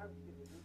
حد من